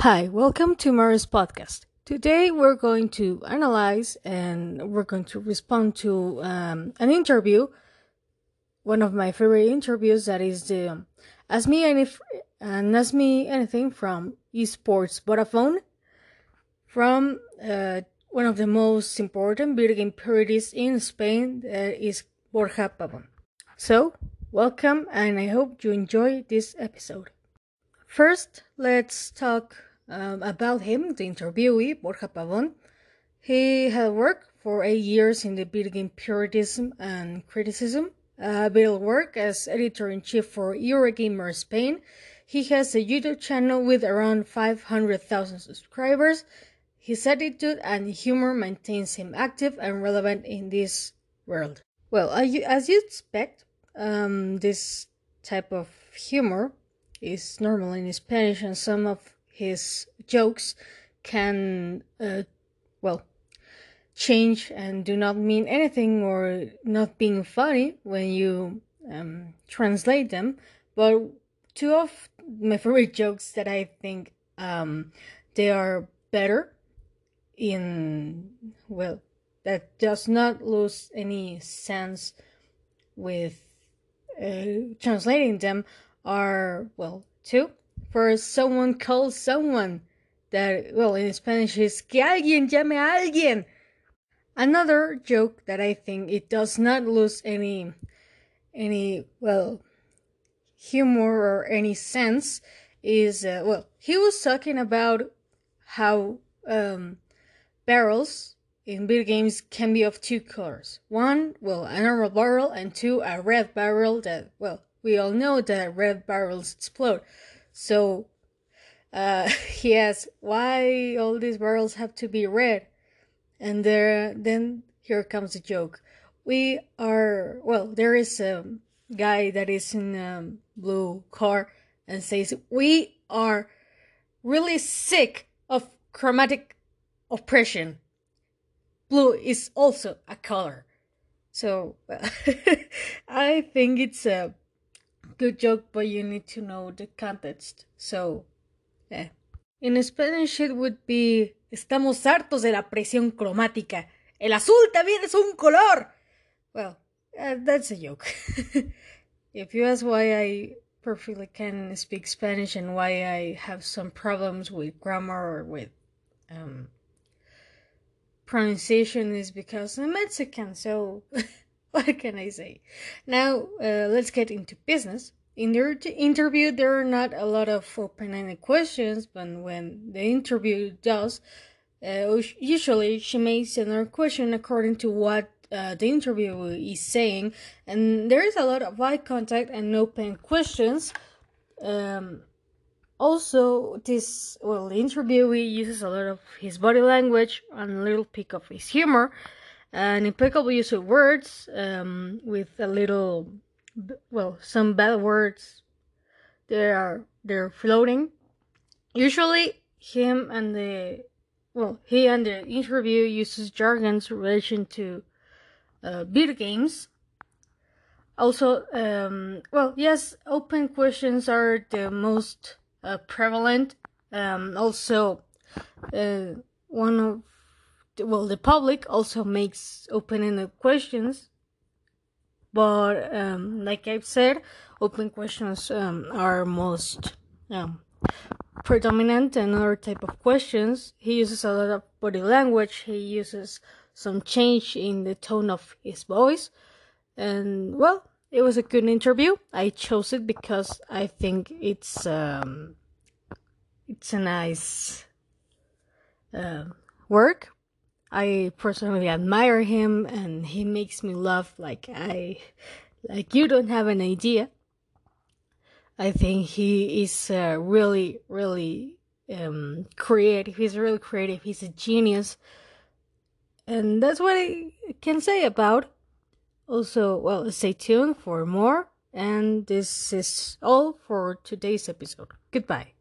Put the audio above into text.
Hi, welcome to Mari's podcast. Today we're going to analyze and we're going to respond to um, an interview, one of my favorite interviews that is the um, Ask Me, Any- and Ask Me Anything from Esports Vodafone from uh, one of the most important video game parodies in Spain that is Borja Pavón. So, welcome and I hope you enjoy this episode. First, let's talk um, about him, the interviewee, Borja Pavón. He had worked for eight years in the game periodism and criticism. Uh, Bill worked as editor in chief for Eurogamer Spain. He has a YouTube channel with around 500,000 subscribers. His attitude and humor maintains him active and relevant in this world. Well, as you expect, um, this type of humor is normal in Spanish, and some of his jokes can, uh, well, change and do not mean anything or not being funny when you um, translate them. But two of my favorite jokes that I think um, they are better in, well, that does not lose any sense with uh, translating them are, well, two for someone calls someone. That, well, in Spanish is que alguien llame a alguien. Another joke that I think it does not lose any, any, well, humor or any sense is, uh, well, he was talking about how, um, barrels in video games can be of two colors. One, well, a normal barrel, and two, a red barrel that, well, we all know that red barrels explode. So uh, he asks, why all these barrels have to be red? And there, then here comes the joke. We are, well, there is a guy that is in a blue car and says, we are really sick of chromatic oppression. Blue is also a color. So I think it's a good joke, but you need to know the context. So, yeah. In Spanish, it would be: Estamos hartos de la presión cromática. El azul también es un color. Well, uh, that's a joke. if you ask why I perfectly can speak Spanish and why I have some problems with grammar or with um, pronunciation, is because I'm Mexican. So. what can I say? Now, uh, let's get into business. In the interview, there are not a lot of open-ended questions, but when the interview does, uh, usually she makes another question according to what uh, the interview is saying, and there is a lot of eye contact and open questions. Um, also, this well, the interviewee uses a lot of his body language and a little pick of his humor an impeccable use of words um, with a little well some bad words. They are they're floating. Usually him and the well he and the interview uses jargons relation to uh, games. Also um, well yes open questions are the most uh, prevalent. Um, also uh, one of well the public also makes open-ended questions but um, like i've said open questions um, are most um, predominant and other type of questions. He uses a lot of body language. He uses some change in the tone of his voice. And well it was a good interview. I chose it because i think it's um, it's a nice uh, work I personally admire him and he makes me laugh like I like you don't have an idea. I think he is uh, really really um, creative. He's really creative. He's a genius. And that's what I can say about. Also, well, stay tuned for more. And this is all for today's episode. Goodbye.